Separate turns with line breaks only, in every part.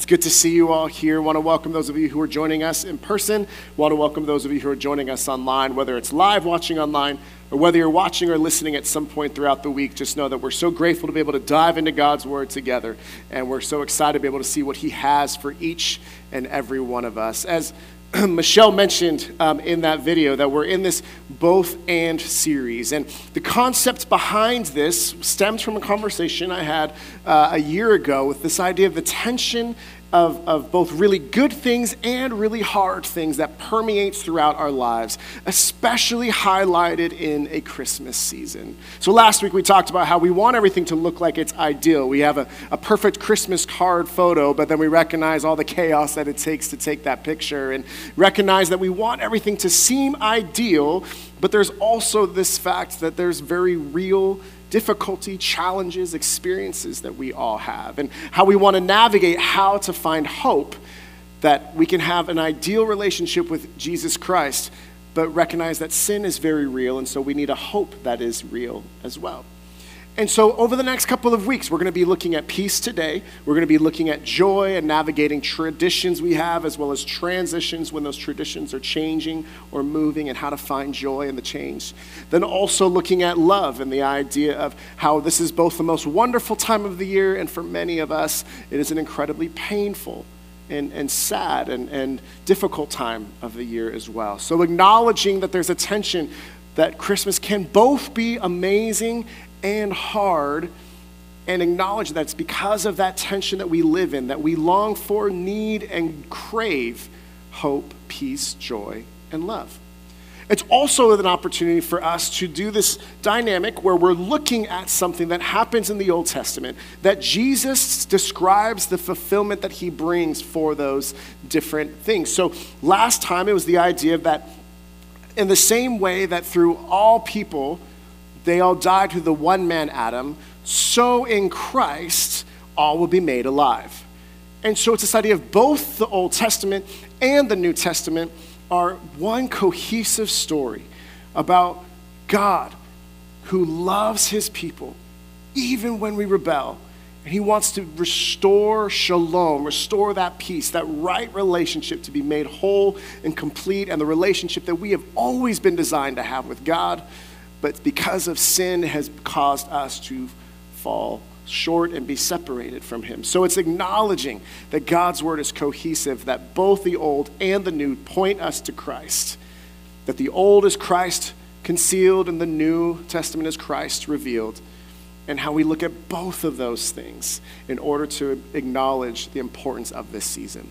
It's good to see you all here. Want to welcome those of you who are joining us in person. Want to welcome those of you who are joining us online, whether it's live watching online or whether you're watching or listening at some point throughout the week. Just know that we're so grateful to be able to dive into God's Word together, and we're so excited to be able to see what He has for each and every one of us. As Michelle mentioned um, in that video that we're in this both and series. And the concept behind this stems from a conversation I had uh, a year ago with this idea of the tension of, of both really good things and really hard things that permeates throughout our lives, especially highlighted in a Christmas season. So last week we talked about how we want everything to look like it's ideal. We have a, a perfect Christmas card photo, but then we recognize all the chaos that it takes to take that picture and recognize that we want everything to seem ideal, but there's also this fact that there's very real difficulty, challenges, experiences that we all have, and how we want to navigate how to find hope that we can have an ideal relationship with Jesus Christ, but recognize that sin is very real, and so we need a hope that is real as well. And so, over the next couple of weeks, we're going to be looking at peace today. We're going to be looking at joy and navigating traditions we have, as well as transitions when those traditions are changing or moving, and how to find joy in the change. Then, also looking at love and the idea of how this is both the most wonderful time of the year, and for many of us, it is an incredibly painful and, and sad and, and difficult time of the year as well. So, acknowledging that there's a tension that Christmas can both be amazing and hard and acknowledge that it's because of that tension that we live in that we long for, need, and crave hope, peace, joy, and love. It's also an opportunity for us to do this dynamic where we're looking at something that happens in the Old Testament, that Jesus describes the fulfillment that he brings for those different things. So last time it was the idea that in the same way that through all people, they all died through the one man Adam, so in Christ all will be made alive. And so it's this idea of both the Old Testament and the New Testament are one cohesive story about God who loves his people even when we rebel. And he wants to restore shalom, restore that peace, that right relationship to be made whole and complete, and the relationship that we have always been designed to have with God but because of sin has caused us to fall short and be separated from him. So it's acknowledging that God's word is cohesive, that both the old and the new point us to Christ. That the old is Christ concealed and the New Testament is Christ revealed. And how we look at both of those things in order to acknowledge the importance of this season.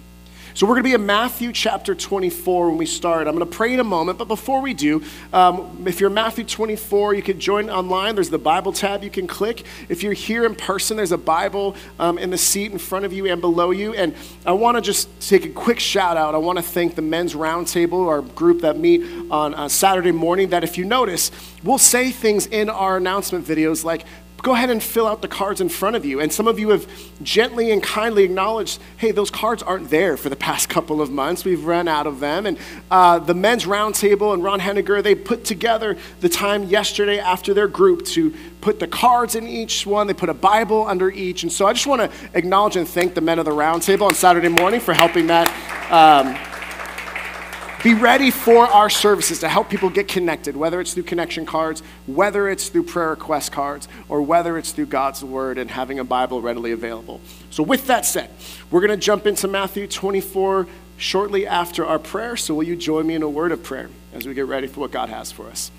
So we're going to be in Matthew chapter 24 when we start. I'm going to pray in a moment, but before we do, um, if you're Matthew 24, you can join online. There's the Bible tab you can click. If you're here in person, there's a Bible um, in the seat in front of you and below you. And I want to just take a quick shout out. I want to thank the Men's Roundtable, our group that meet on uh, Saturday morning. That if you notice, we'll say things in our announcement videos like go ahead and fill out the cards in front of you. And some of you have gently and kindly acknowledged, hey, those cards aren't there for the past couple of months. We've run out of them. And uh, the men's roundtable and Ron Henniger, they put together the time yesterday after their group to put the cards in each one. They put a Bible under each. And so I just want to acknowledge and thank the men of the roundtable on Saturday morning for helping that. Um, be ready for our services to help people get connected, whether it's through connection cards, whether it's through prayer request cards, or whether it's through God's Word and having a Bible readily available. So, with that said, we're going to jump into Matthew 24 shortly after our prayer. So, will you join me in a word of prayer as we get ready for what God has for us?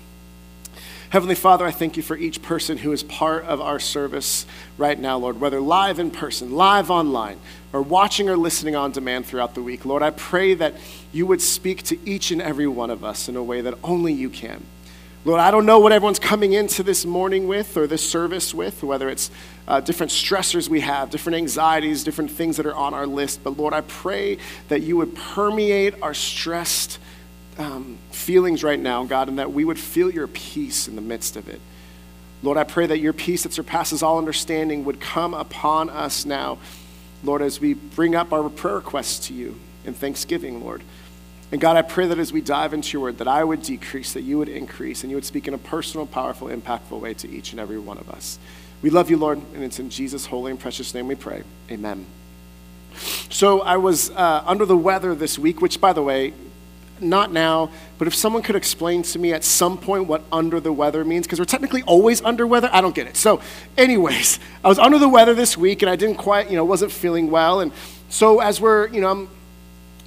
Heavenly Father, I thank you for each person who is part of our service right now, Lord, whether live in person, live online, or watching or listening on demand throughout the week. Lord, I pray that you would speak to each and every one of us in a way that only you can. Lord, I don't know what everyone's coming into this morning with or this service with, whether it's uh, different stressors we have, different anxieties, different things that are on our list. But Lord, I pray that you would permeate our stressed um, feelings right now, God, and that we would feel your peace in the midst of it. Lord, I pray that your peace that surpasses all understanding would come upon us now, Lord, as we bring up our prayer requests to you in thanksgiving, Lord. And God, I pray that as we dive into your word, that I would decrease, that you would increase, and you would speak in a personal, powerful, impactful way to each and every one of us. We love you, Lord, and it's in Jesus' holy and precious name we pray. Amen. So I was uh, under the weather this week, which, by the way, not now, but if someone could explain to me at some point what under the weather means, because we're technically always under weather, I don't get it. So, anyways, I was under the weather this week and I didn't quite, you know, wasn't feeling well. And so, as we're, you know, I'm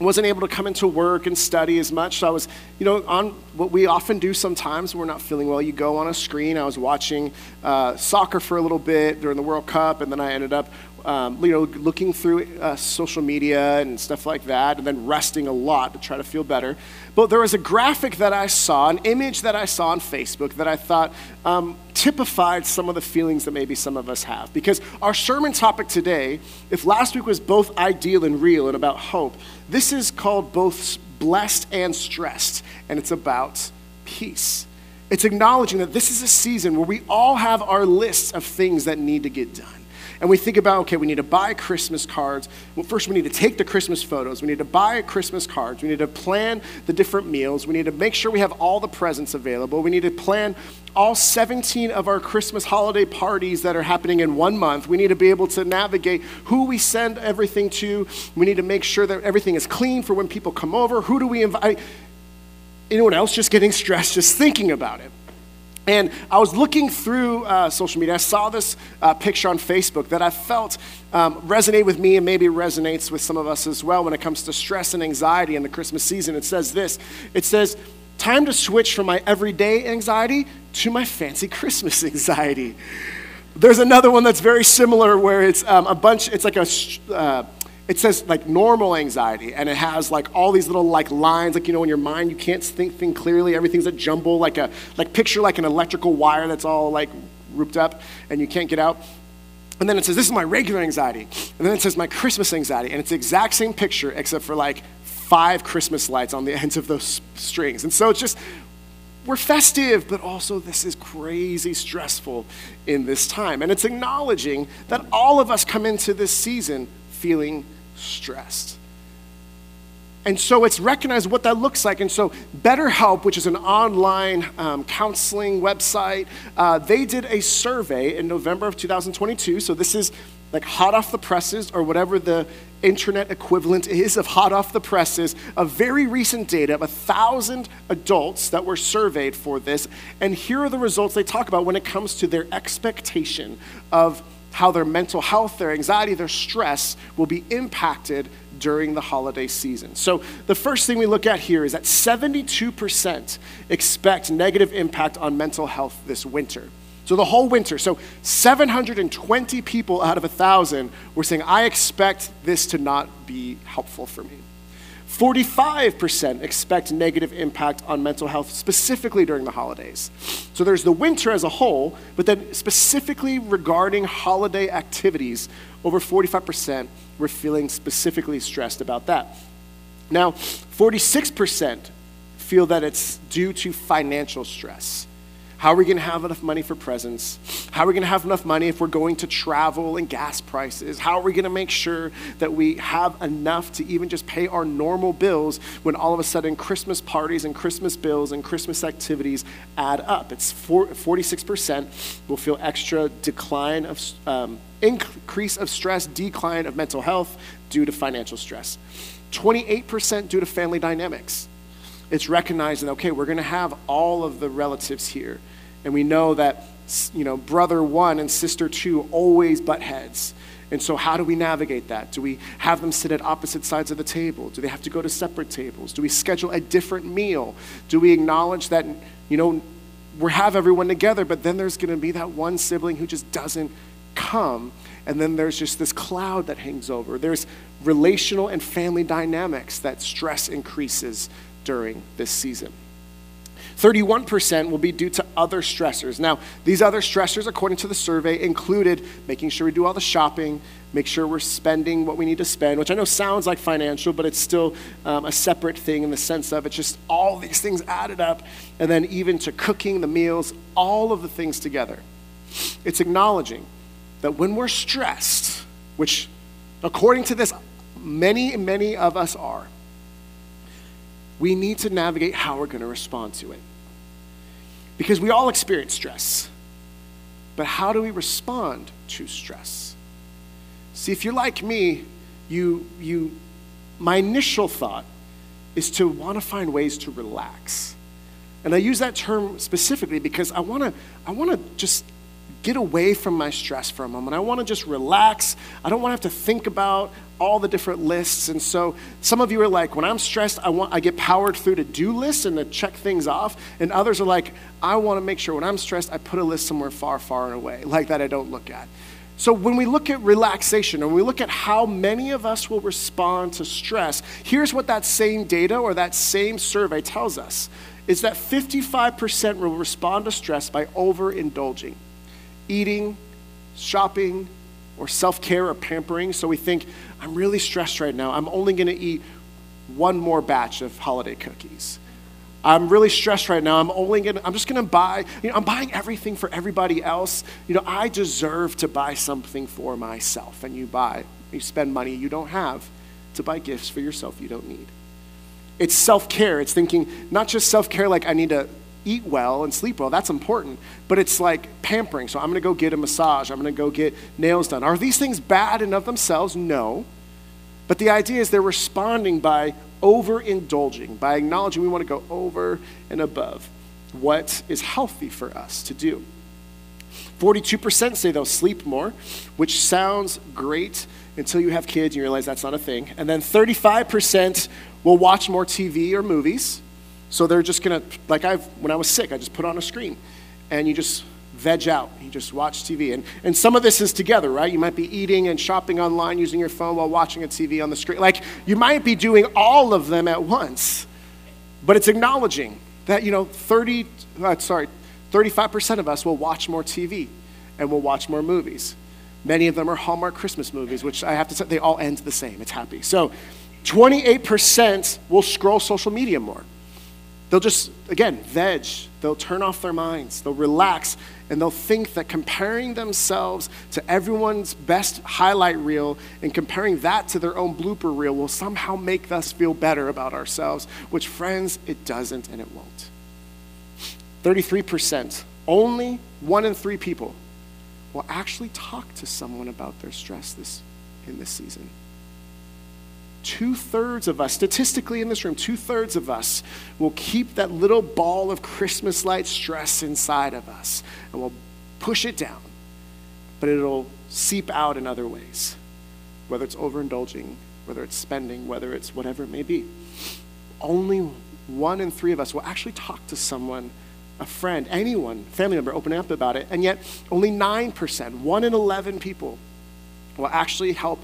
wasn't able to come into work and study as much. So I was, you know, on what we often do sometimes when we're not feeling well. You go on a screen. I was watching uh, soccer for a little bit during the World Cup, and then I ended up, um, you know, looking through uh, social media and stuff like that, and then resting a lot to try to feel better. But there was a graphic that I saw, an image that I saw on Facebook that I thought um, typified some of the feelings that maybe some of us have. Because our sermon topic today, if last week was both ideal and real and about hope, this is called both blessed and stressed, and it's about peace. It's acknowledging that this is a season where we all have our lists of things that need to get done and we think about, okay, we need to buy Christmas cards. Well, first, we need to take the Christmas photos. We need to buy Christmas cards. We need to plan the different meals. We need to make sure we have all the presents available. We need to plan all 17 of our Christmas holiday parties that are happening in one month. We need to be able to navigate who we send everything to. We need to make sure that everything is clean for when people come over. Who do we invite? Anyone else just getting stressed just thinking about it? And I was looking through uh, social media. I saw this uh, picture on Facebook that I felt um, resonate with me and maybe resonates with some of us as well when it comes to stress and anxiety in the Christmas season. It says this it says, Time to switch from my everyday anxiety to my fancy Christmas anxiety. There's another one that's very similar where it's um, a bunch, it's like a, uh, it says like normal anxiety and it has like all these little like lines like you know in your mind you can't think think clearly everything's a jumble like a like picture like an electrical wire that's all like rooped up and you can't get out. And then it says this is my regular anxiety. And then it says my christmas anxiety. And it's the exact same picture except for like five christmas lights on the ends of those strings. And so it's just we're festive, but also this is crazy stressful in this time. And it's acknowledging that all of us come into this season feeling stressed. And so it's recognized what that looks like. And so BetterHelp, which is an online um, counseling website, uh, they did a survey in November of 2022. So this is like hot off the presses or whatever the internet equivalent is of hot off the presses of very recent data of a thousand adults that were surveyed for this. And here are the results they talk about when it comes to their expectation of how their mental health, their anxiety, their stress will be impacted during the holiday season. So, the first thing we look at here is that 72% expect negative impact on mental health this winter. So, the whole winter. So, 720 people out of 1,000 were saying, I expect this to not be helpful for me. 45% expect negative impact on mental health, specifically during the holidays. So there's the winter as a whole, but then specifically regarding holiday activities, over 45% were feeling specifically stressed about that. Now, 46% feel that it's due to financial stress. How are we going to have enough money for presents? How are we going to have enough money if we're going to travel and gas prices? How are we going to make sure that we have enough to even just pay our normal bills when all of a sudden Christmas parties and Christmas bills and Christmas activities add up? It's 46% will feel extra decline of um, increase of stress, decline of mental health due to financial stress. 28% due to family dynamics. It's recognizing, okay, we're going to have all of the relatives here and we know that, you know, brother one and sister two always butt heads. And so, how do we navigate that? Do we have them sit at opposite sides of the table? Do they have to go to separate tables? Do we schedule a different meal? Do we acknowledge that, you know, we have everyone together, but then there's going to be that one sibling who just doesn't come? And then there's just this cloud that hangs over. There's relational and family dynamics that stress increases during this season. 31% will be due to other stressors. Now, these other stressors, according to the survey, included making sure we do all the shopping, make sure we're spending what we need to spend, which I know sounds like financial, but it's still um, a separate thing in the sense of it's just all these things added up, and then even to cooking the meals, all of the things together. It's acknowledging that when we're stressed, which according to this, many, many of us are, we need to navigate how we're going to respond to it. Because we all experience stress. But how do we respond to stress? See, if you're like me, you, you, my initial thought is to want to find ways to relax. And I use that term specifically because I want to I want to just get away from my stress for a moment. I want to just relax. I don't want to have to think about all the different lists. And so some of you are like, when I'm stressed, I want I get powered through to do lists and to check things off. And others are like, I want to make sure when I'm stressed, I put a list somewhere far, far away, like that I don't look at. So when we look at relaxation and we look at how many of us will respond to stress, here's what that same data or that same survey tells us is that 55% will respond to stress by overindulging eating, shopping, or self care or pampering. So we think, I'm really stressed right now. I'm only going to eat one more batch of holiday cookies. I'm really stressed right now. I'm only going to, I'm just going to buy, you know, I'm buying everything for everybody else. You know, I deserve to buy something for myself. And you buy, you spend money you don't have to buy gifts for yourself you don't need. It's self care. It's thinking not just self care like I need to eat well and sleep well. That's important. But it's like pampering. So I'm going to go get a massage. I'm going to go get nails done. Are these things bad in of themselves? No. But the idea is they're responding by overindulging, by acknowledging we want to go over and above what is healthy for us to do. 42% say they'll sleep more, which sounds great until you have kids and you realize that's not a thing. And then 35% will watch more TV or movies. So they're just gonna, like I've, when I was sick, I just put on a screen and you just veg out. You just watch TV. And, and some of this is together, right? You might be eating and shopping online using your phone while watching a TV on the screen. Like you might be doing all of them at once, but it's acknowledging that, you know, 30, uh, sorry, 35% of us will watch more TV and will watch more movies. Many of them are Hallmark Christmas movies, which I have to say, they all end the same. It's happy. So 28% will scroll social media more. They'll just, again, veg. They'll turn off their minds. They'll relax. And they'll think that comparing themselves to everyone's best highlight reel and comparing that to their own blooper reel will somehow make us feel better about ourselves, which, friends, it doesn't and it won't. 33%, only one in three people will actually talk to someone about their stress this, in this season two thirds of us, statistically in this room, two thirds of us will keep that little ball of Christmas light stress inside of us and we'll push it down, but it'll seep out in other ways, whether it's overindulging, whether it's spending, whether it's whatever it may be. Only one in three of us will actually talk to someone, a friend, anyone, family member, open up about it, and yet only 9%, one in 11 people, will actually help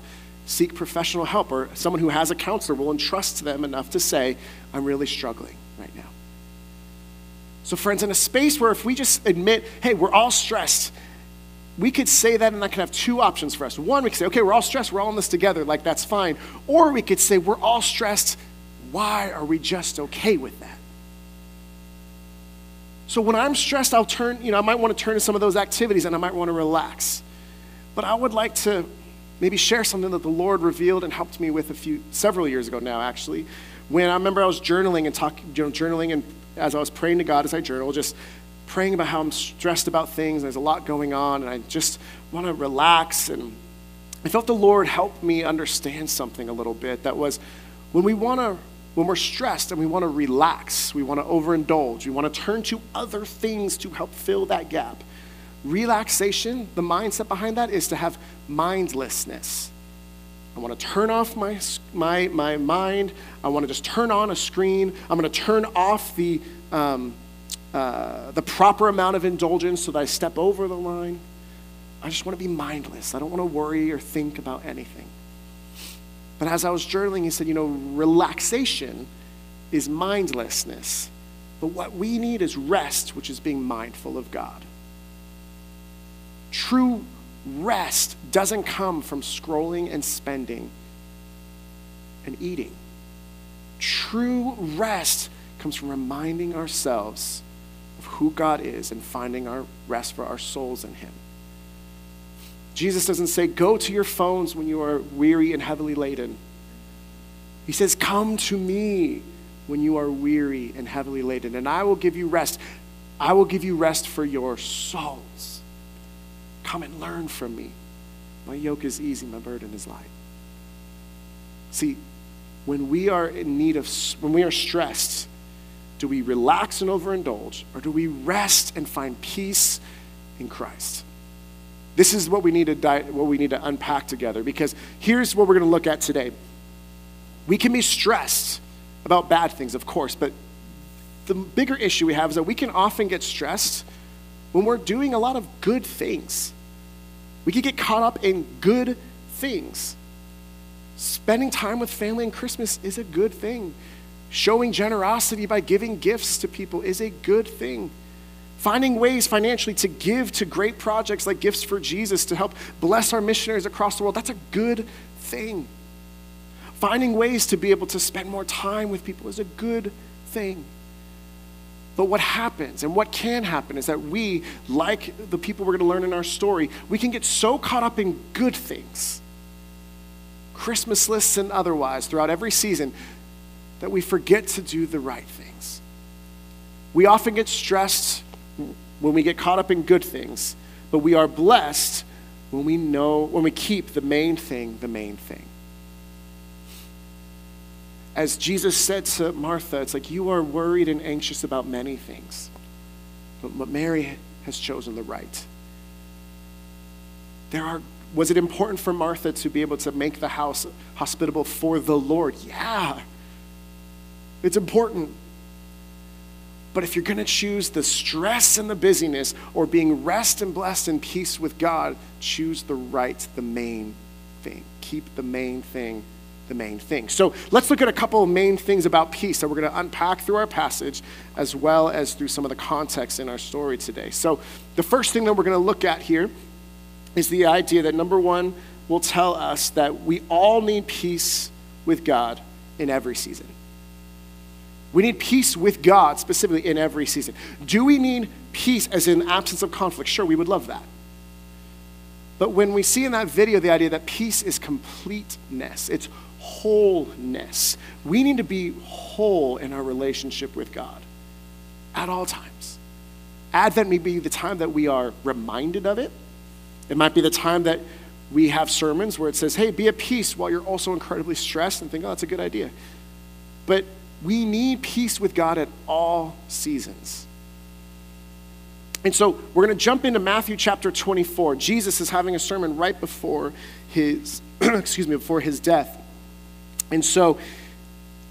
seek professional help, or someone who has a counselor will entrust them enough to say, I'm really struggling right now. So, friends, in a space where if we just admit, hey, we're all stressed, we could say that and that could have two options for us. One, we could say, okay, we're all stressed, we're all in this together, like that's fine. Or we could say, we're all stressed, why are we just okay with that? So when I'm stressed, I'll turn, you know, I might want to turn to some of those activities and I might want to relax. But I would like to maybe share something that the Lord revealed and helped me with a few, several years ago now, actually. When I remember I was journaling and talking, you know, journaling, and as I was praying to God as I journal, just praying about how I'm stressed about things. There's a lot going on, and I just want to relax. And I felt the Lord help me understand something a little bit. That was when we want to, when we're stressed and we want to relax, we want to overindulge, we want to turn to other things to help fill that gap. Relaxation, the mindset behind that is to have mindlessness. I want to turn off my, my, my mind. I want to just turn on a screen. I'm going to turn off the, um, uh, the proper amount of indulgence so that I step over the line. I just want to be mindless. I don't want to worry or think about anything. But as I was journaling, he said, you know, relaxation is mindlessness. But what we need is rest, which is being mindful of God. True rest doesn't come from scrolling and spending and eating. True rest comes from reminding ourselves of who God is and finding our rest for our souls in Him. Jesus doesn't say, Go to your phones when you are weary and heavily laden. He says, Come to me when you are weary and heavily laden, and I will give you rest. I will give you rest for your souls. Come and learn from me. My yoke is easy, my burden is light. See, when we are in need of, when we are stressed, do we relax and overindulge, or do we rest and find peace in Christ? This is what we need to, di- what we need to unpack together because here's what we're going to look at today. We can be stressed about bad things, of course, but the bigger issue we have is that we can often get stressed when we're doing a lot of good things. We can get caught up in good things. Spending time with family and Christmas is a good thing. Showing generosity by giving gifts to people is a good thing. Finding ways financially to give to great projects like Gifts for Jesus to help bless our missionaries across the world, that's a good thing. Finding ways to be able to spend more time with people is a good thing. But what happens and what can happen is that we, like the people we're going to learn in our story, we can get so caught up in good things, Christmas lists and otherwise, throughout every season, that we forget to do the right things. We often get stressed when we get caught up in good things, but we are blessed when we know, when we keep the main thing the main thing. As Jesus said to Martha, it's like, you are worried and anxious about many things, but Mary has chosen the right. There are was it important for Martha to be able to make the house hospitable for the Lord? Yeah. It's important. But if you're going to choose the stress and the busyness or being rest and blessed in peace with God, choose the right, the main thing. Keep the main thing the main thing. So let's look at a couple of main things about peace that we're going to unpack through our passage as well as through some of the context in our story today. So the first thing that we're going to look at here is the idea that number one will tell us that we all need peace with God in every season. We need peace with God specifically in every season. Do we need peace as in absence of conflict? Sure, we would love that. But when we see in that video the idea that peace is completeness, it's wholeness, we need to be whole in our relationship with God at all times. Advent may be the time that we are reminded of it. It might be the time that we have sermons where it says, hey, be at peace while you're also incredibly stressed and think, oh, that's a good idea. But we need peace with God at all seasons. And so we're going to jump into Matthew chapter 24. Jesus is having a sermon right before his excuse me, before his death. And so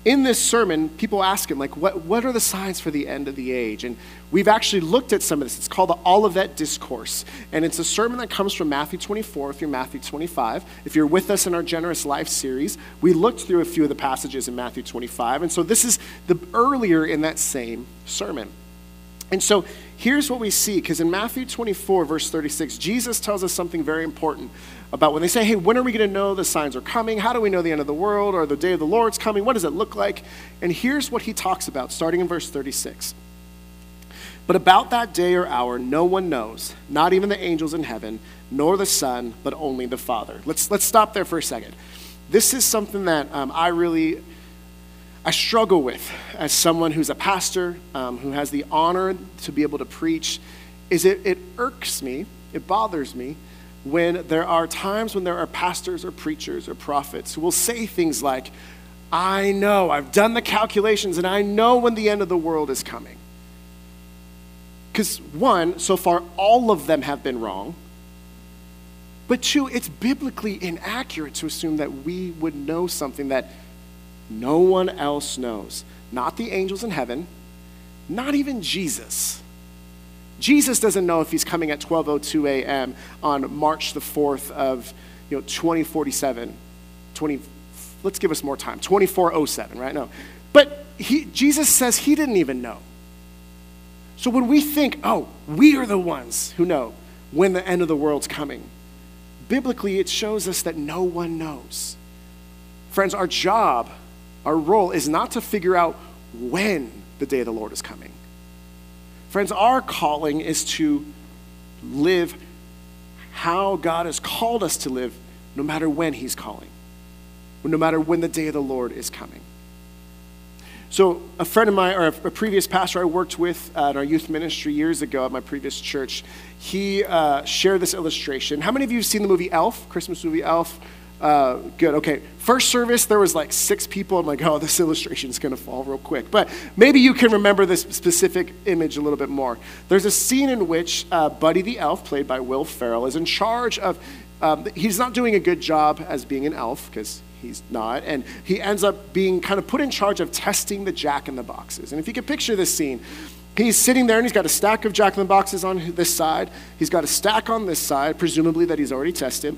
in this sermon, people ask him, like, what, what are the signs for the end of the age? And we've actually looked at some of this. It's called the Olivet Discourse. And it's a sermon that comes from Matthew 24, through Matthew 25. If you're with us in our Generous Life series, we looked through a few of the passages in Matthew 25. And so this is the earlier in that same sermon. And so here's what we see, because in Matthew 24, verse 36, Jesus tells us something very important about when they say, hey, when are we going to know the signs are coming? How do we know the end of the world or the day of the Lord's coming? What does it look like? And here's what he talks about, starting in verse 36. But about that day or hour, no one knows, not even the angels in heaven, nor the Son, but only the Father. Let's, let's stop there for a second. This is something that um, I really I struggle with as someone who's a pastor, um, who has the honor to be able to preach, is it, it irks me, it bothers me when there are times when there are pastors or preachers or prophets who will say things like, I know, I've done the calculations, and I know when the end of the world is coming. Because, one, so far, all of them have been wrong. But two, it's biblically inaccurate to assume that we would know something that no one else knows. Not the angels in heaven, not even Jesus. Jesus doesn't know if he's coming at 12:02 a.m. on March the 4th of, you know, 2047. 20 let's give us more time. 2407, right? No. But he, Jesus says he didn't even know. So when we think, oh, we are the ones who know when the end of the world's coming, biblically it shows us that no one knows. Friends, our job, our role is not to figure out when the day of the Lord is coming. Friends, our calling is to live how God has called us to live, no matter when He's calling, no matter when the day of the Lord is coming. So, a friend of mine, or a, previous pastor I worked with in our youth ministry years ago at my previous church, he uh, shared this illustration. How many of you have seen the movie Elf, Christmas movie Elf? Uh, good. Okay. First service, there was like six people. I'm like, oh, this illustration is going to fall real quick. But maybe you can remember this specific image a little bit more. There's a scene in which uh, Buddy the elf, played by Will Ferrell, is in charge of. Um, he's not doing a good job as being an elf because he's not, and he ends up being kind of put in charge of testing the Jack in the Boxes. And if you can picture this scene, He's sitting there and he's got a stack of Jack in the Boxes on this side. He's got a stack on this side, presumably that he's already tested.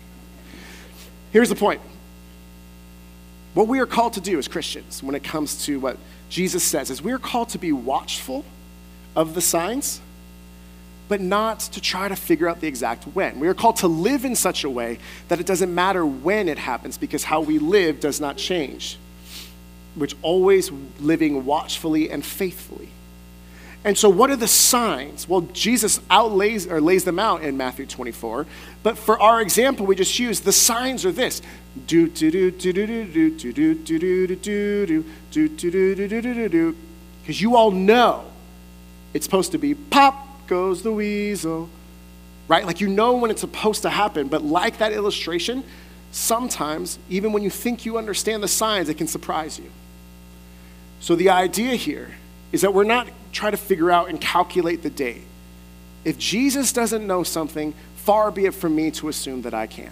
Here's the point what we are called to do as Christians when it comes to what Jesus says is we are called to be watchful of the signs, but not to try to figure out the exact when. We are called to live in such a way that it doesn't matter when it happens because how we live does not change, which always living watchfully and faithfully. And so, what are the signs? Well, Jesus outlays or lays them out in Matthew 24. But for our example, we just use the signs are this: do do do do do do do do do do do do do do do do do do because you all know it's supposed to be pop goes the weasel, right? Like you know when it's supposed to happen. But like that illustration, sometimes even when you think you understand the signs, it can surprise you. So the idea here is that we're not trying to figure out and calculate the date. If Jesus doesn't know something, far be it from me to assume that I can.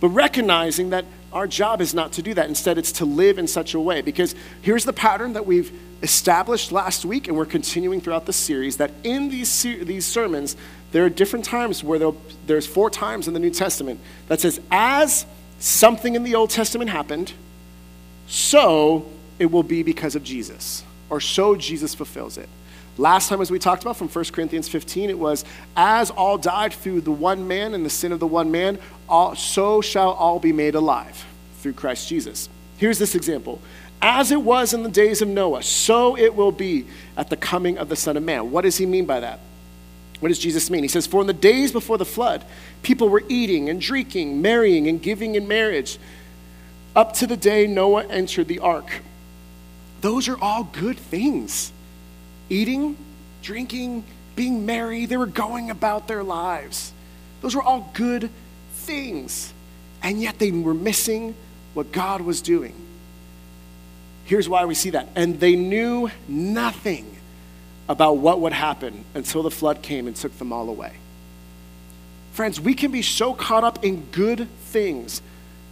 But recognizing that our job is not to do that. Instead, it's to live in such a way. Because here's the pattern that we've established last week, and we're continuing throughout the series that in these, these sermons, there are different times where there's four times in the New Testament that says, as something in the Old Testament happened, so it will be because of Jesus or so Jesus fulfills it. Last time, as we talked about from 1 Corinthians 15, it was, as all died through the one man and the sin of the one man, all, so shall all be made alive through Christ Jesus. Here's this example. As it was in the days of Noah, so it will be at the coming of the Son of Man. What does he mean by that? What does Jesus mean? He says, For in the days before the flood, people were eating and drinking, marrying and giving in marriage, up to the day Noah entered the ark those are all good things. Eating, drinking, being merry, they were going about their lives. Those were all good things. And yet they were missing what God was doing. Here's why we see that. And they knew nothing about what would happen until the flood came and took them all away. Friends, we can be so caught up in good things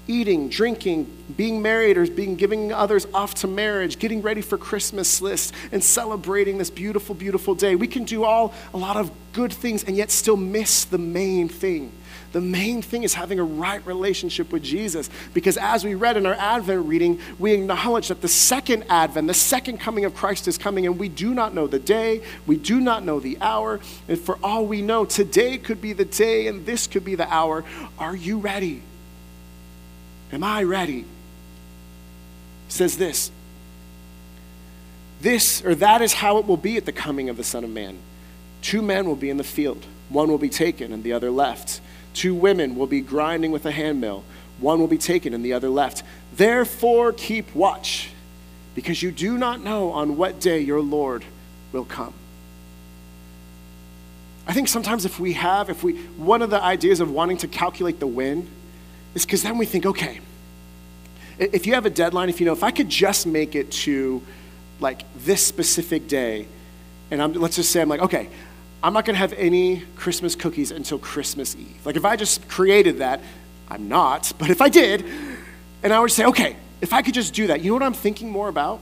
eating, drinking, being married, or being giving others off to marriage, getting ready for Christmas lists, and celebrating this beautiful, beautiful day. We can do all a lot of good things and yet still miss the main thing. The main thing is having a right relationship with Jesus. Because as we read in our Advent reading, we acknowledge that the second Advent, the second coming of Christ is coming, and we do not know the day, we do not know the hour. And for all we know, today could be the day and this could be the hour. Are you ready? Am I ready? says this This or that is how it will be at the coming of the Son of Man. Two men will be in the field, one will be taken and the other left. Two women will be grinding with a handmill, one will be taken and the other left. Therefore, keep watch, because you do not know on what day your Lord will come. I think sometimes if we have, if we, one of the ideas of wanting to calculate the win is because then we think, okay, if you have a deadline, if you know, if I could just make it to like this specific day, and I'm, let's just say I'm like, okay, I'm not going to have any Christmas cookies until Christmas Eve. Like if I just created that, I'm not, but if I did, and I would say, okay, if I could just do that, you know what I'm thinking more about?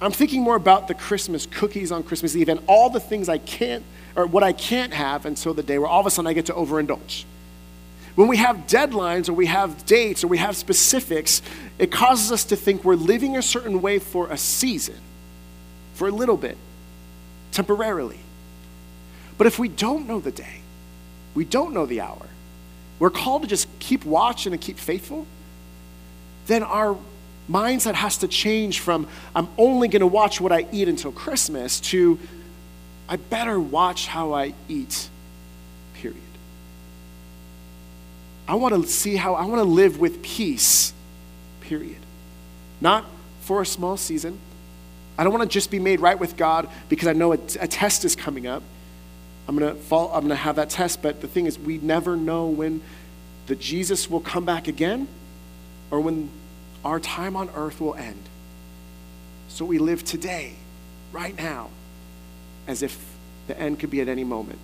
I'm thinking more about the Christmas cookies on Christmas Eve and all the things I can't, or what I can't have until the day where all of a sudden I get to overindulge. When we have deadlines or we have dates or we have specifics, it causes us to think we're living a certain way for a season, for a little bit, temporarily. But if we don't know the day, we don't know the hour, we're called to just keep watching and keep faithful, then our mindset has to change from I'm only going to watch what I eat until Christmas to I better watch how I eat I want to see how I want to live with peace, period. Not for a small season. I don't want to just be made right with God because I know a, a test is coming up. I'm going to fall, I'm going to have that test, but the thing is, we never know when the Jesus will come back again or when our time on earth will end. So we live today, right now, as if the end could be at any moment.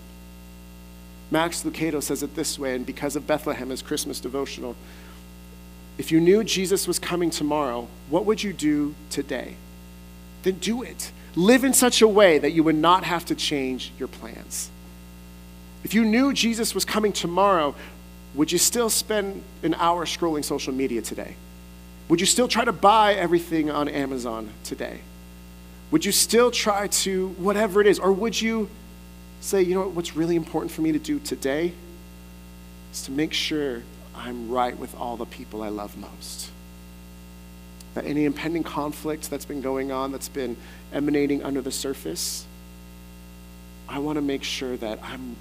Max Lucado says it this way, and because of Bethlehem, his Christmas devotional. If you knew Jesus was coming tomorrow, what would you do today? Then do it. Live in such a way that you would not have to change your plans. If you knew Jesus was coming tomorrow, would you still spend an hour scrolling social media today? Would you still try to buy everything on Amazon today? Would you still try to, whatever it is, or would you say, you know what, what's really important for me to do today is to make sure I'm right with all the people I love most. That any impending conflict that's been going on, that's been emanating under the surface, I want to make sure that I'm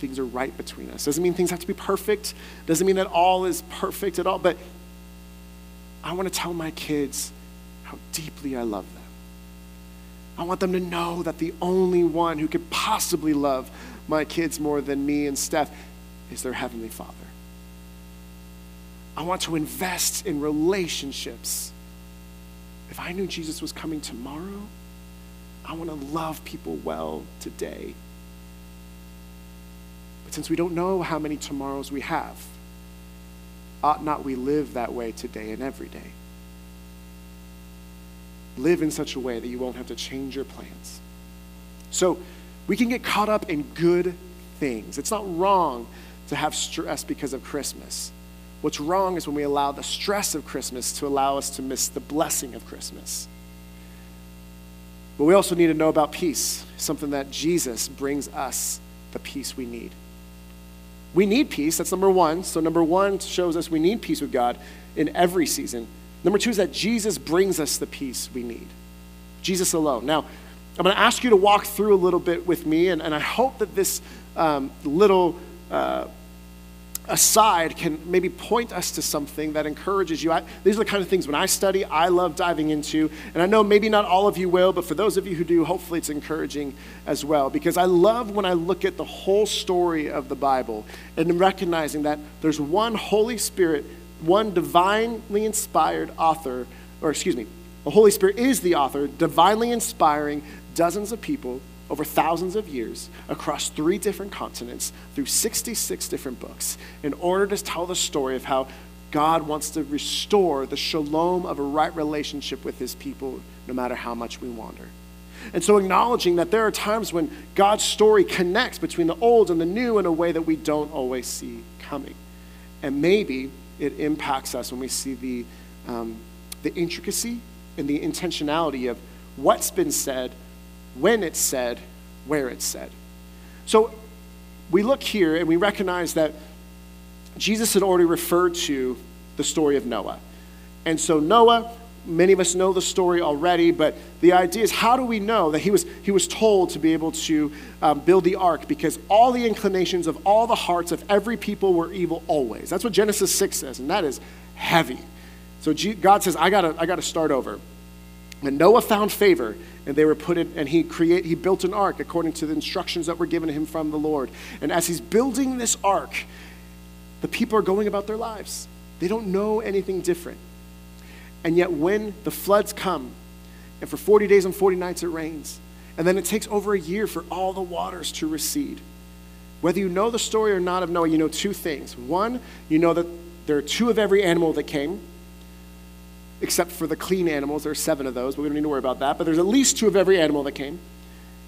things are right between us. Doesn't mean things have to be perfect. Doesn't mean that all is perfect at all, but I want to tell my kids how deeply I love them. I want them to know that the only one who could possibly love my kids more than me and Steph is their Heavenly Father. I want to invest in relationships. If I knew Jesus was coming tomorrow, I want to love people well today. But since we don't know how many tomorrows we have, ought not we live that way today and every day? Live in such a way that you won't have to change your plans. So we can get caught up in good things. It's not wrong to have stress because of Christmas. What's wrong is when we allow the stress of Christmas to allow us to miss the blessing of Christmas. But we also need to know about peace, something that Jesus brings us the peace we need. We need peace, that's number one. So, number one shows us we need peace with God in every season. Number two is that Jesus brings us the peace we need. Jesus alone. Now, I'm going to ask you to walk through a little bit with me, and, and I hope that this um, little uh, aside can maybe point us to something that encourages you. I, these are the kind of things when I study, I love diving into. And I know maybe not all of you will, but for those of you who do, hopefully it's encouraging as well. Because I love when I look at the whole story of the Bible and recognizing that there's one Holy Spirit one divinely inspired author, or excuse me, the Holy Spirit is the author, divinely inspiring dozens of people over thousands of years across three different continents through 66 different books in order to tell the story of how God wants to restore the shalom of a right relationship with his people no matter how much we wander. And so, acknowledging that there are times when God's story connects between the old and the new in a way that we don't always see coming. And maybe it impacts us when we see the, um, the intricacy and the intentionality of what's been said, when it's said, where it's said. So we look here and we recognize that Jesus had already referred to the story of Noah. And so Noah many of us know the story already, but the idea is how do we know that he was, he was told to be able to um, build the ark? Because all the inclinations of all the hearts of every people were evil always. That's what Genesis 6 says, and that is heavy. So God says, I gotta, I gotta start over. And Noah found favor, and they were put in, and he create, he built an ark according to the instructions that were given him from the Lord. And as he's building this ark, the people are going about their lives. They don't know anything different. And yet, when the floods come, and for 40 days and 40 nights it rains, and then it takes over a year for all the waters to recede. Whether you know the story or not of Noah, you know two things. One, you know that there are two of every animal that came, except for the clean animals. There are seven of those, but we don't need to worry about that. But there's at least two of every animal that came.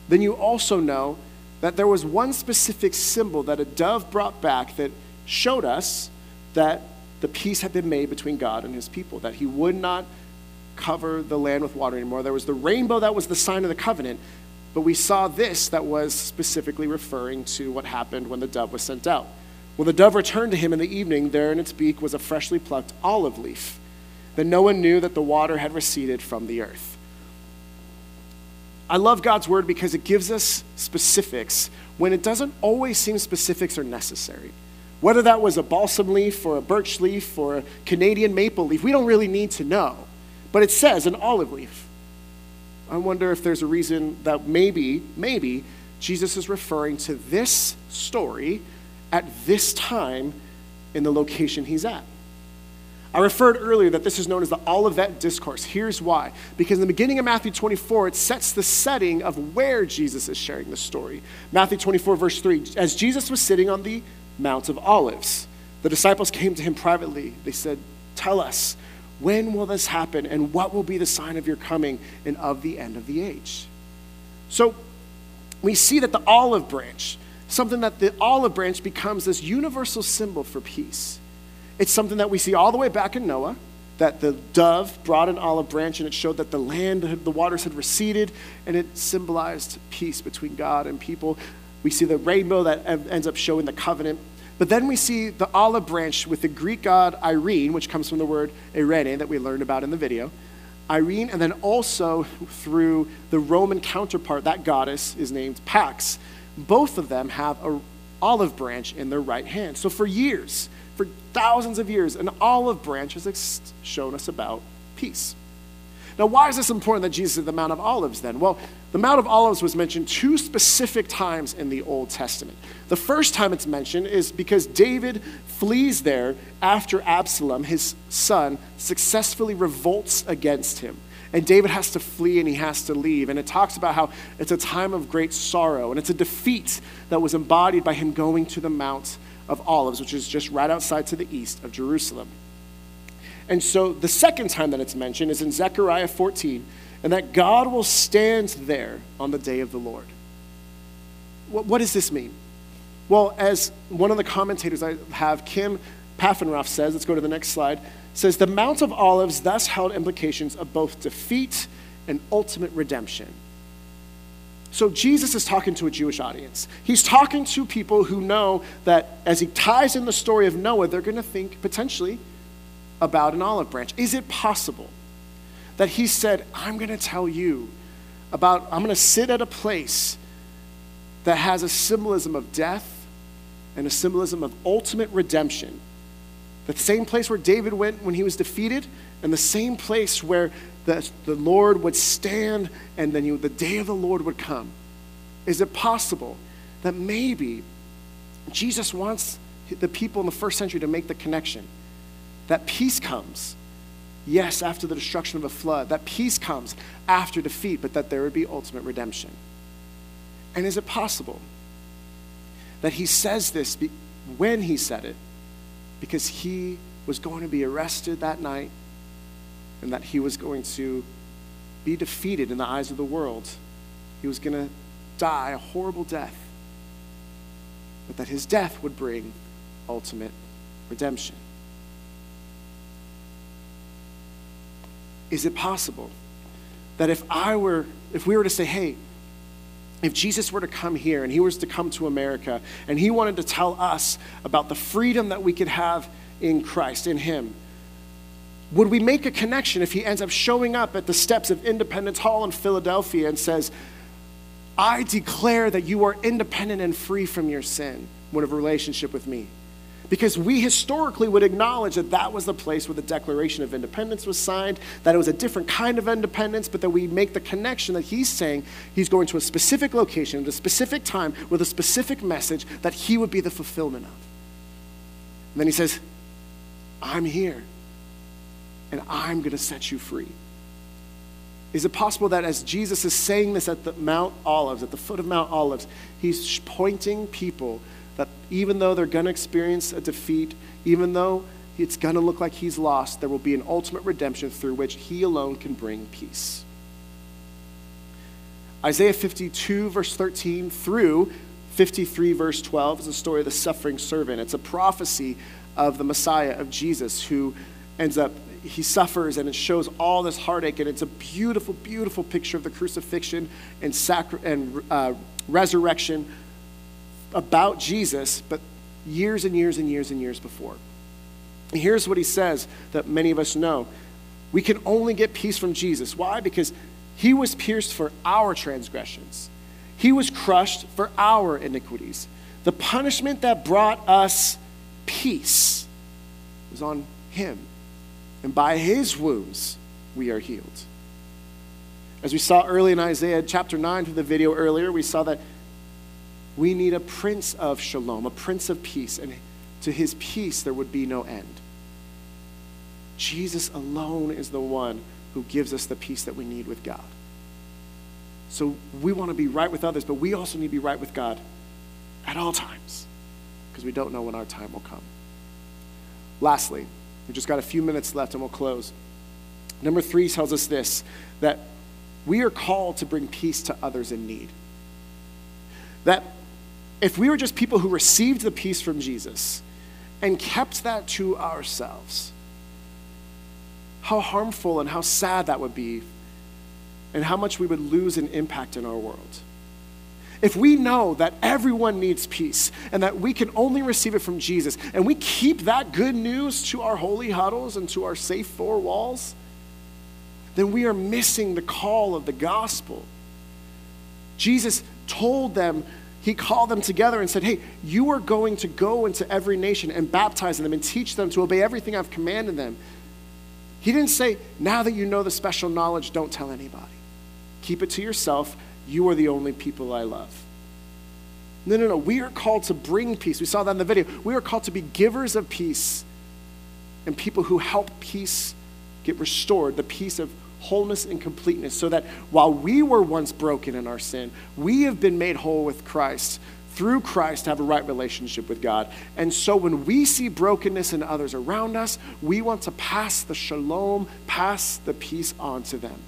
Then you also know that there was one specific symbol that a dove brought back that showed us that the peace had been made between God and his people, that he would not cover the land with water anymore. There was the rainbow that was the sign of the covenant, but we saw this that was specifically referring to what happened when the dove was sent out. When the dove returned to him in the evening, there in its beak was a freshly plucked olive leaf. Then no one knew that the water had receded from the earth. I love God's word because it gives us specifics when it doesn't always seem specifics are necessary. Whether that was a balsam leaf or a birch leaf or a Canadian maple leaf, we don't really need to know. But it says an olive leaf. I wonder if there's a reason that maybe, maybe Jesus is referring to this story at this time in the location he's at. I referred earlier that this is known as the Olivet Discourse. Here's why. Because in the beginning of Matthew 24, it sets the setting of where Jesus is sharing the story. Matthew 24, verse 3 As Jesus was sitting on the Mount of Olives, the disciples came to him privately. They said, Tell us, when will this happen, and what will be the sign of your coming and of the end of the age? So we see that the olive branch, something that the olive branch becomes this universal symbol for peace. It's something that we see all the way back in Noah, that the dove brought an olive branch and it showed that the land, the waters had receded, and it symbolized peace between God and people. We see the rainbow that ends up showing the covenant. But then we see the olive branch with the Greek god Irene, which comes from the word Irene that we learned about in the video. Irene, and then also through the Roman counterpart, that goddess is named Pax. Both of them have an olive branch in their right hand. So for years, for thousands of years, an olive branch has shown us about peace. Now, why is this important that Jesus is at the Mount of Olives then? Well, the Mount of Olives was mentioned two specific times in the Old Testament. The first time it's mentioned is because David flees there after Absalom, his son, successfully revolts against him. And David has to flee and he has to leave. And it talks about how it's a time of great sorrow and it's a defeat that was embodied by him going to the Mount of Olives, which is just right outside to the east of Jerusalem. And so the second time that it's mentioned is in Zechariah 14, and that God will stand there on the day of the Lord. What, what does this mean? Well, as one of the commentators I have, Kim Paffenroth says, let's go to the next slide, says the Mount of Olives thus held implications of both defeat and ultimate redemption. So Jesus is talking to a Jewish audience. He's talking to people who know that as he ties in the story of Noah, they're going to think potentially about an olive branch. Is it possible that he said, I'm going to tell you about, I'm going to sit at a place that has a symbolism of death and a symbolism of ultimate redemption? The same place where David went when he was defeated, and the same place where that the Lord would stand and then you, the day of the Lord would come? Is it possible that maybe Jesus wants the people in the first century to make the connection that peace comes, yes, after the destruction of a flood, that peace comes after defeat, but that there would be ultimate redemption? And is it possible that he says this be- when he said it because he was going to be arrested that night and that he was going to be defeated in the eyes of the world. He was going to die a horrible death, but that his death would bring ultimate redemption. Is it possible that if I were, if we were to say, hey, if Jesus were to come here and he was to come to America and he wanted to tell us about the freedom that we could have in Christ, in him, Would we make a connection if he ends up showing up at the steps of Independence Hall in Philadelphia and says, I declare that you are independent and free from your sin when of a relationship with me? Because we historically would acknowledge that that was the place where the Declaration of Independence was signed, that it was a different kind of independence, but that we make the connection that he's saying he's going to a specific location at a specific time with a specific message that he would be the fulfillment of. And then he says, I'm here and I'm going to set you free. Is it possible that as Jesus is saying this at the Mount Olives, at the foot of Mount Olives, he's pointing people that even though they're going to experience a defeat, even though it's going to look like he's lost, there will be an ultimate redemption through which he alone can bring peace. Isaiah 52, verse 13 through 53, verse 12 is the story of the suffering servant. It's a prophecy of the Messiah, of Jesus, who ends up, he suffers and it shows all this heartache. And it's a beautiful, beautiful picture of the crucifixion and, sacri- and uh, resurrection about Jesus, but years and years and years and years before. And here's what he says that many of us know we can only get peace from Jesus. Why? Because he was pierced for our transgressions, he was crushed for our iniquities. The punishment that brought us peace was on him. And by his wounds, we are healed. As we saw early in Isaiah chapter 9 through the video earlier, we saw that we need a prince of shalom, a prince of peace, and to his peace there would be no end. Jesus alone is the one who gives us the peace that we need with God. So we want to be right with others, but we also need to be right with God at all times because we don't know when our time will come. Lastly, we've just got a few minutes left and we'll close. Number three tells us this that we are called to bring peace to others in need. That if we were just people who received the peace from Jesus and kept that to ourselves, how harmful and how sad that would be, and how much we would lose an impact in our world. If we know that everyone needs peace and that we can only receive it from Jesus, and we keep that good news to our holy huddles and to our safe four walls, then we are missing the call of the gospel. Jesus told them he called them together and said, Hey, you are going to go into every nation and baptize them and teach them to obey everything I've commanded them. He didn't say, Now that you know the special knowledge, don't tell anybody. Keep it to yourself. You are the only people I love. No, no, no. We are called to bring peace. We saw that in the video. We are called to be givers of peace and people who help peace get restored, the peace of wholeness and completeness, so that while we were once broken in our sin, we have been made whole with Christ through Christ to have a right relationship with God. And so when we see brokenness in others around us, we want to pass the shalom, pass the peace on to them.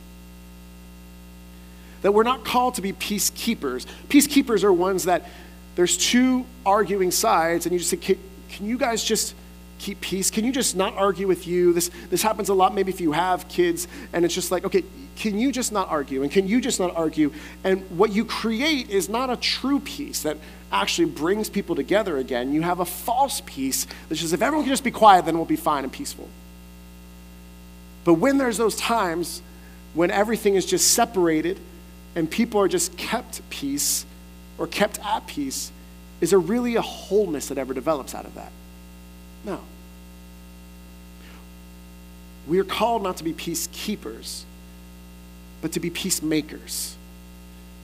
That we're not called to be peacekeepers. Peacekeepers are ones that there's two arguing sides, and you just say, can, can you guys just keep peace? Can you just not argue with you? This, this happens a lot, maybe if you have kids, and it's just like, okay, can you just not argue? And can you just not argue? And what you create is not a true peace that actually brings people together again. You have a false peace that says, if everyone can just be quiet, then we'll be fine and peaceful. But when there's those times when everything is just separated and people are just kept peace or kept at peace, is there really a wholeness that ever develops out of that? No. We are called not to be peacekeepers, but to be peacemakers.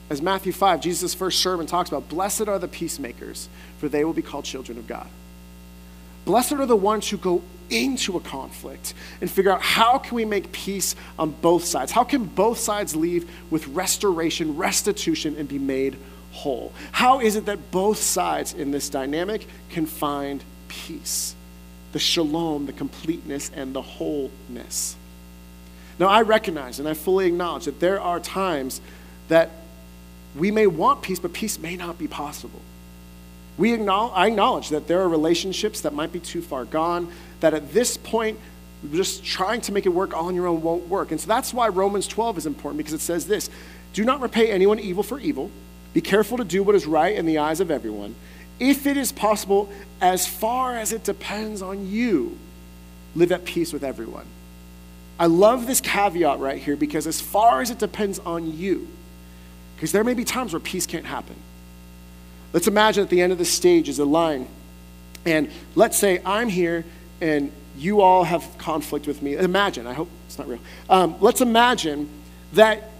As Matthew 5, Jesus' first sermon talks about, blessed are the peacemakers, for they will be called children of God. Blessed are the ones who go into a conflict and figure out how can we make peace on both sides? How can both sides leave with restoration, restitution, and be made whole? How is it that both sides in this dynamic can find peace? The shalom, the completeness, and the wholeness. Now, I recognize and I fully acknowledge that there are times that we may want peace, but peace may not be possible. We acknowledge, I acknowledge that there are relationships that might be too far gone, that at this point, just trying to make it work on your own won't work. And so that's why Romans 12 is important because it says this Do not repay anyone evil for evil. Be careful to do what is right in the eyes of everyone. If it is possible, as far as it depends on you, live at peace with everyone. I love this caveat right here because as far as it depends on you, because there may be times where peace can't happen. Let's imagine at the end of the stage is a line, and let's say I'm here and you all have conflict with me. Imagine, I hope it's not real. Um, let's imagine that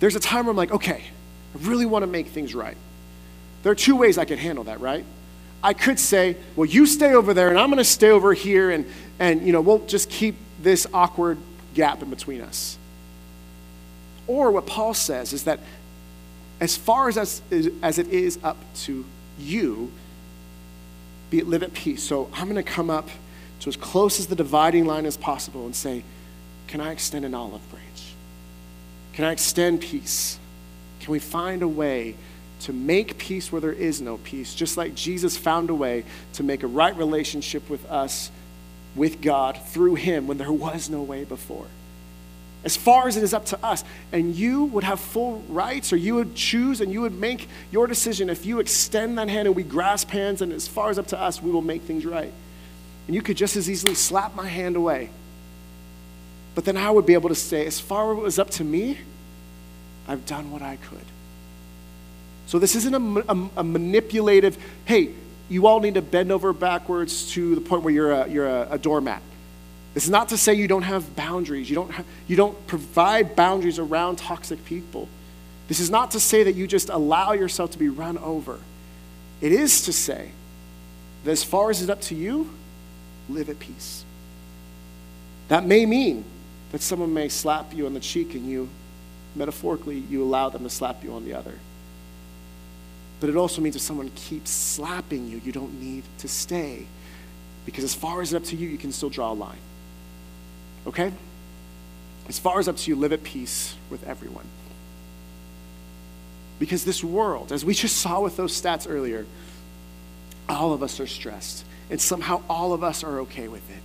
there's a time where I'm like, okay, I really want to make things right. There are two ways I could handle that, right? I could say, well, you stay over there and I'm going to stay over here and, and, you know, we'll just keep this awkward gap in between us. Or what Paul says is that as far as, as, as it is up to you, be it live at peace. So I'm going to come up to as close as the dividing line as possible and say, can I extend an olive branch? Can I extend peace? Can we find a way to make peace where there is no peace, just like Jesus found a way to make a right relationship with us, with God, through Him when there was no way before? As far as it is up to us, and you would have full rights, or you would choose and you would make your decision if you extend that hand and we grasp hands, and as far as up to us, we will make things right. And you could just as easily slap my hand away. But then I would be able to say, as far as it was up to me, I've done what I could. So this isn't a, a, a, manipulative, hey, you all need to bend over backwards to the point where you're a, you're a, a doormat. This is not to say you don't have boundaries. You don't, you don't provide boundaries around toxic people. This is not to say that you just allow yourself to be run over. It is to say that as far as it's up to you, live at peace. That may mean that someone may slap you on the cheek and you, metaphorically, you allow them to slap you on the other. But it also means if someone keeps slapping you, you don't need to stay. Because as far as it's up to you, you can still draw a line. Okay? As far as up to you, live at peace with everyone. Because this world, as we just saw with those stats earlier, all of us are stressed. And somehow all of us are okay with it.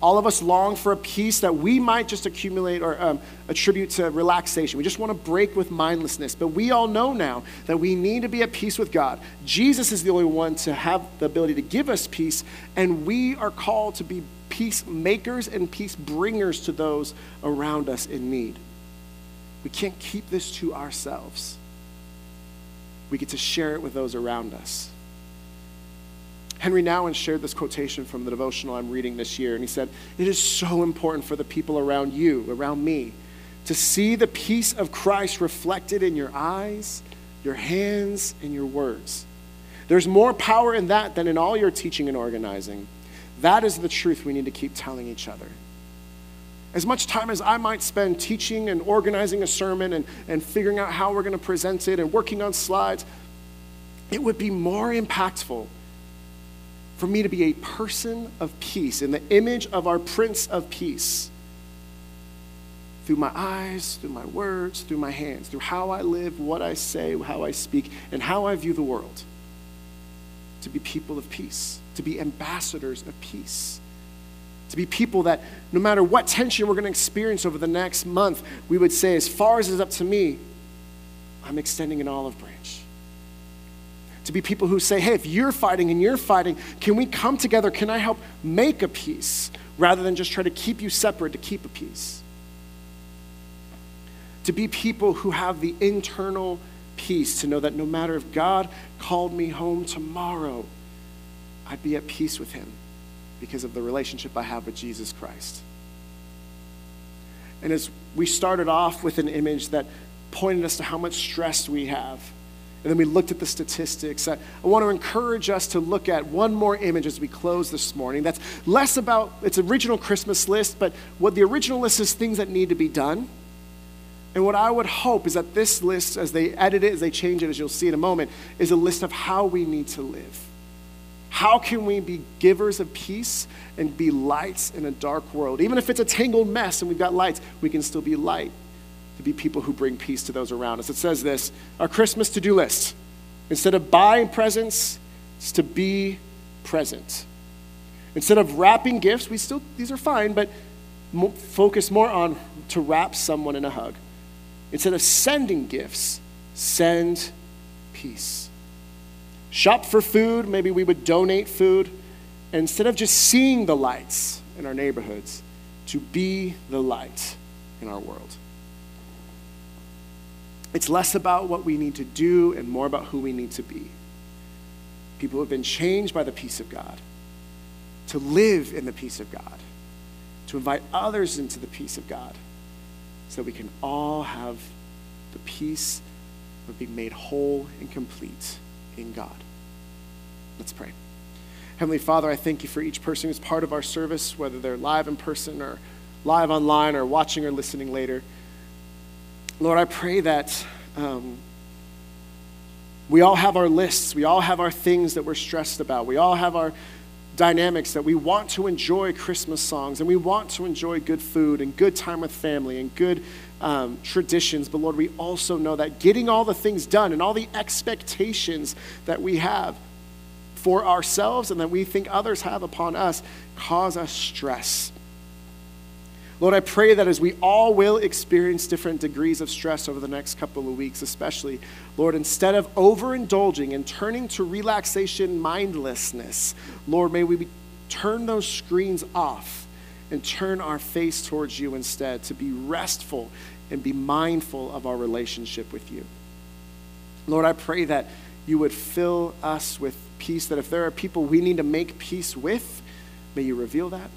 All of us long for a peace that we might just accumulate or um, attribute to relaxation. We just want to break with mindlessness. But we all know now that we need to be at peace with God. Jesus is the only one to have the ability to give us peace, and we are called to be peacemakers and peace bringers to those around us in need. We can't keep this to ourselves. We get to share it with those around us. Henri Nouwen shared this quotation from the devotional I'm reading this year, and he said, It is so important for the people around you, around me, to see the peace of Christ reflected in your eyes, your hands, and your words. There's more power in that than in all your teaching and organizing. That is the truth we need to keep telling each other. As much time as I might spend teaching and organizing a sermon and, and figuring out how we're going to present it and working on slides, it would be more impactful for me to be a person of peace in the image of our Prince of Peace. Through my eyes, through my words, through my hands, through how I live, what I say, how I speak, and how I view the world. To be people of peace, to be ambassadors of peace. To be people that no matter what tension we're going to experience over the next month, we would say, as far as it's up to me, I'm extending an olive branch to be people who say, hey, if you're fighting and you're fighting, can we come together? Can I help make a peace rather than just try to keep you separate to keep a peace? To be people who have the internal peace, to know that no matter if God called me home tomorrow, I'd be at peace with Him because of the relationship I have with Jesus Christ. And as we started off with an image that pointed us to how much stress we have and then we looked at the statistics. I, I, want to encourage us to look at one more image as we close this morning. That's less about its original Christmas list, but what the original list is things that need to be done. And what I would hope is that this list, as they edit it, as they change it, as you'll see in a moment, is a list of how we need to live. How can we be givers of peace and be lights in a dark world? Even if it's a tangled mess and we've got lights, we can still be light to be people who bring peace to those around us. It says this our Christmas to do list. Instead of buying presents, it's to be present. Instead of wrapping gifts, we still, these are fine, but focus more on to wrap someone in a hug. Instead of sending gifts, send peace. Shop for food, maybe we would donate food. And instead of just seeing the lights in our neighborhoods, to be the light in our world. It's less about what we need to do and more about who we need to be. People have been changed by the peace of God, to live in the peace of God, to invite others into the peace of God, so we can all have the peace of being made whole and complete in God. Let's pray. Heavenly Father, I thank you for each person who's part of our service, whether they're live in person or live online or watching or listening later. Lord, I pray that um, we all have our lists. We all have our things that we're stressed about. We all have our dynamics that we want to enjoy Christmas songs and we want to enjoy good food and good time with family and good um, traditions. But Lord, we also know that getting all the things done and all the expectations that we have for ourselves and that we think others have upon us cause us stress. Lord, I pray that as we all will experience different degrees of stress over the next couple of weeks, especially, Lord, instead of overindulging and turning to relaxation mindlessness, Lord, may we turn those screens off and turn our face towards you instead to be restful and be mindful of our relationship with you. Lord, I pray that you would fill us with peace, that if there are people we need to make peace with, may you reveal that.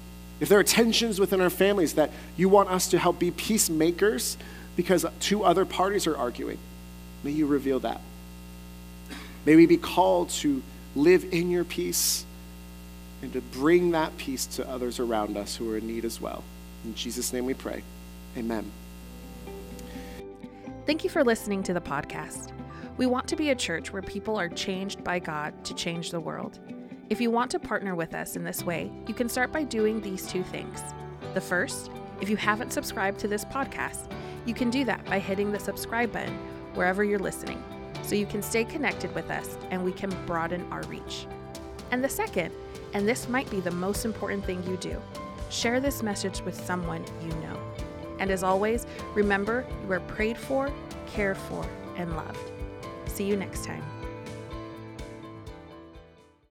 If there are tensions within our families that you want us to help be peacemakers because two other parties are arguing, may you reveal that. May we be called to live in your peace and to bring that peace to others around us who are in need as well. In Jesus' name we pray. Amen.
Thank you for listening to the podcast. We want to be a church where people are changed by God to change the world. If you want to partner with us in this way, you can start by doing these two things. The first, if you haven't subscribed to this podcast, you can do that by hitting the subscribe button wherever you're listening so you can stay connected with us and we can broaden our reach. And the second, and this might be the most important thing you do, share this message with someone you know. And as always, remember you are prayed for, cared for, and loved. See you next time.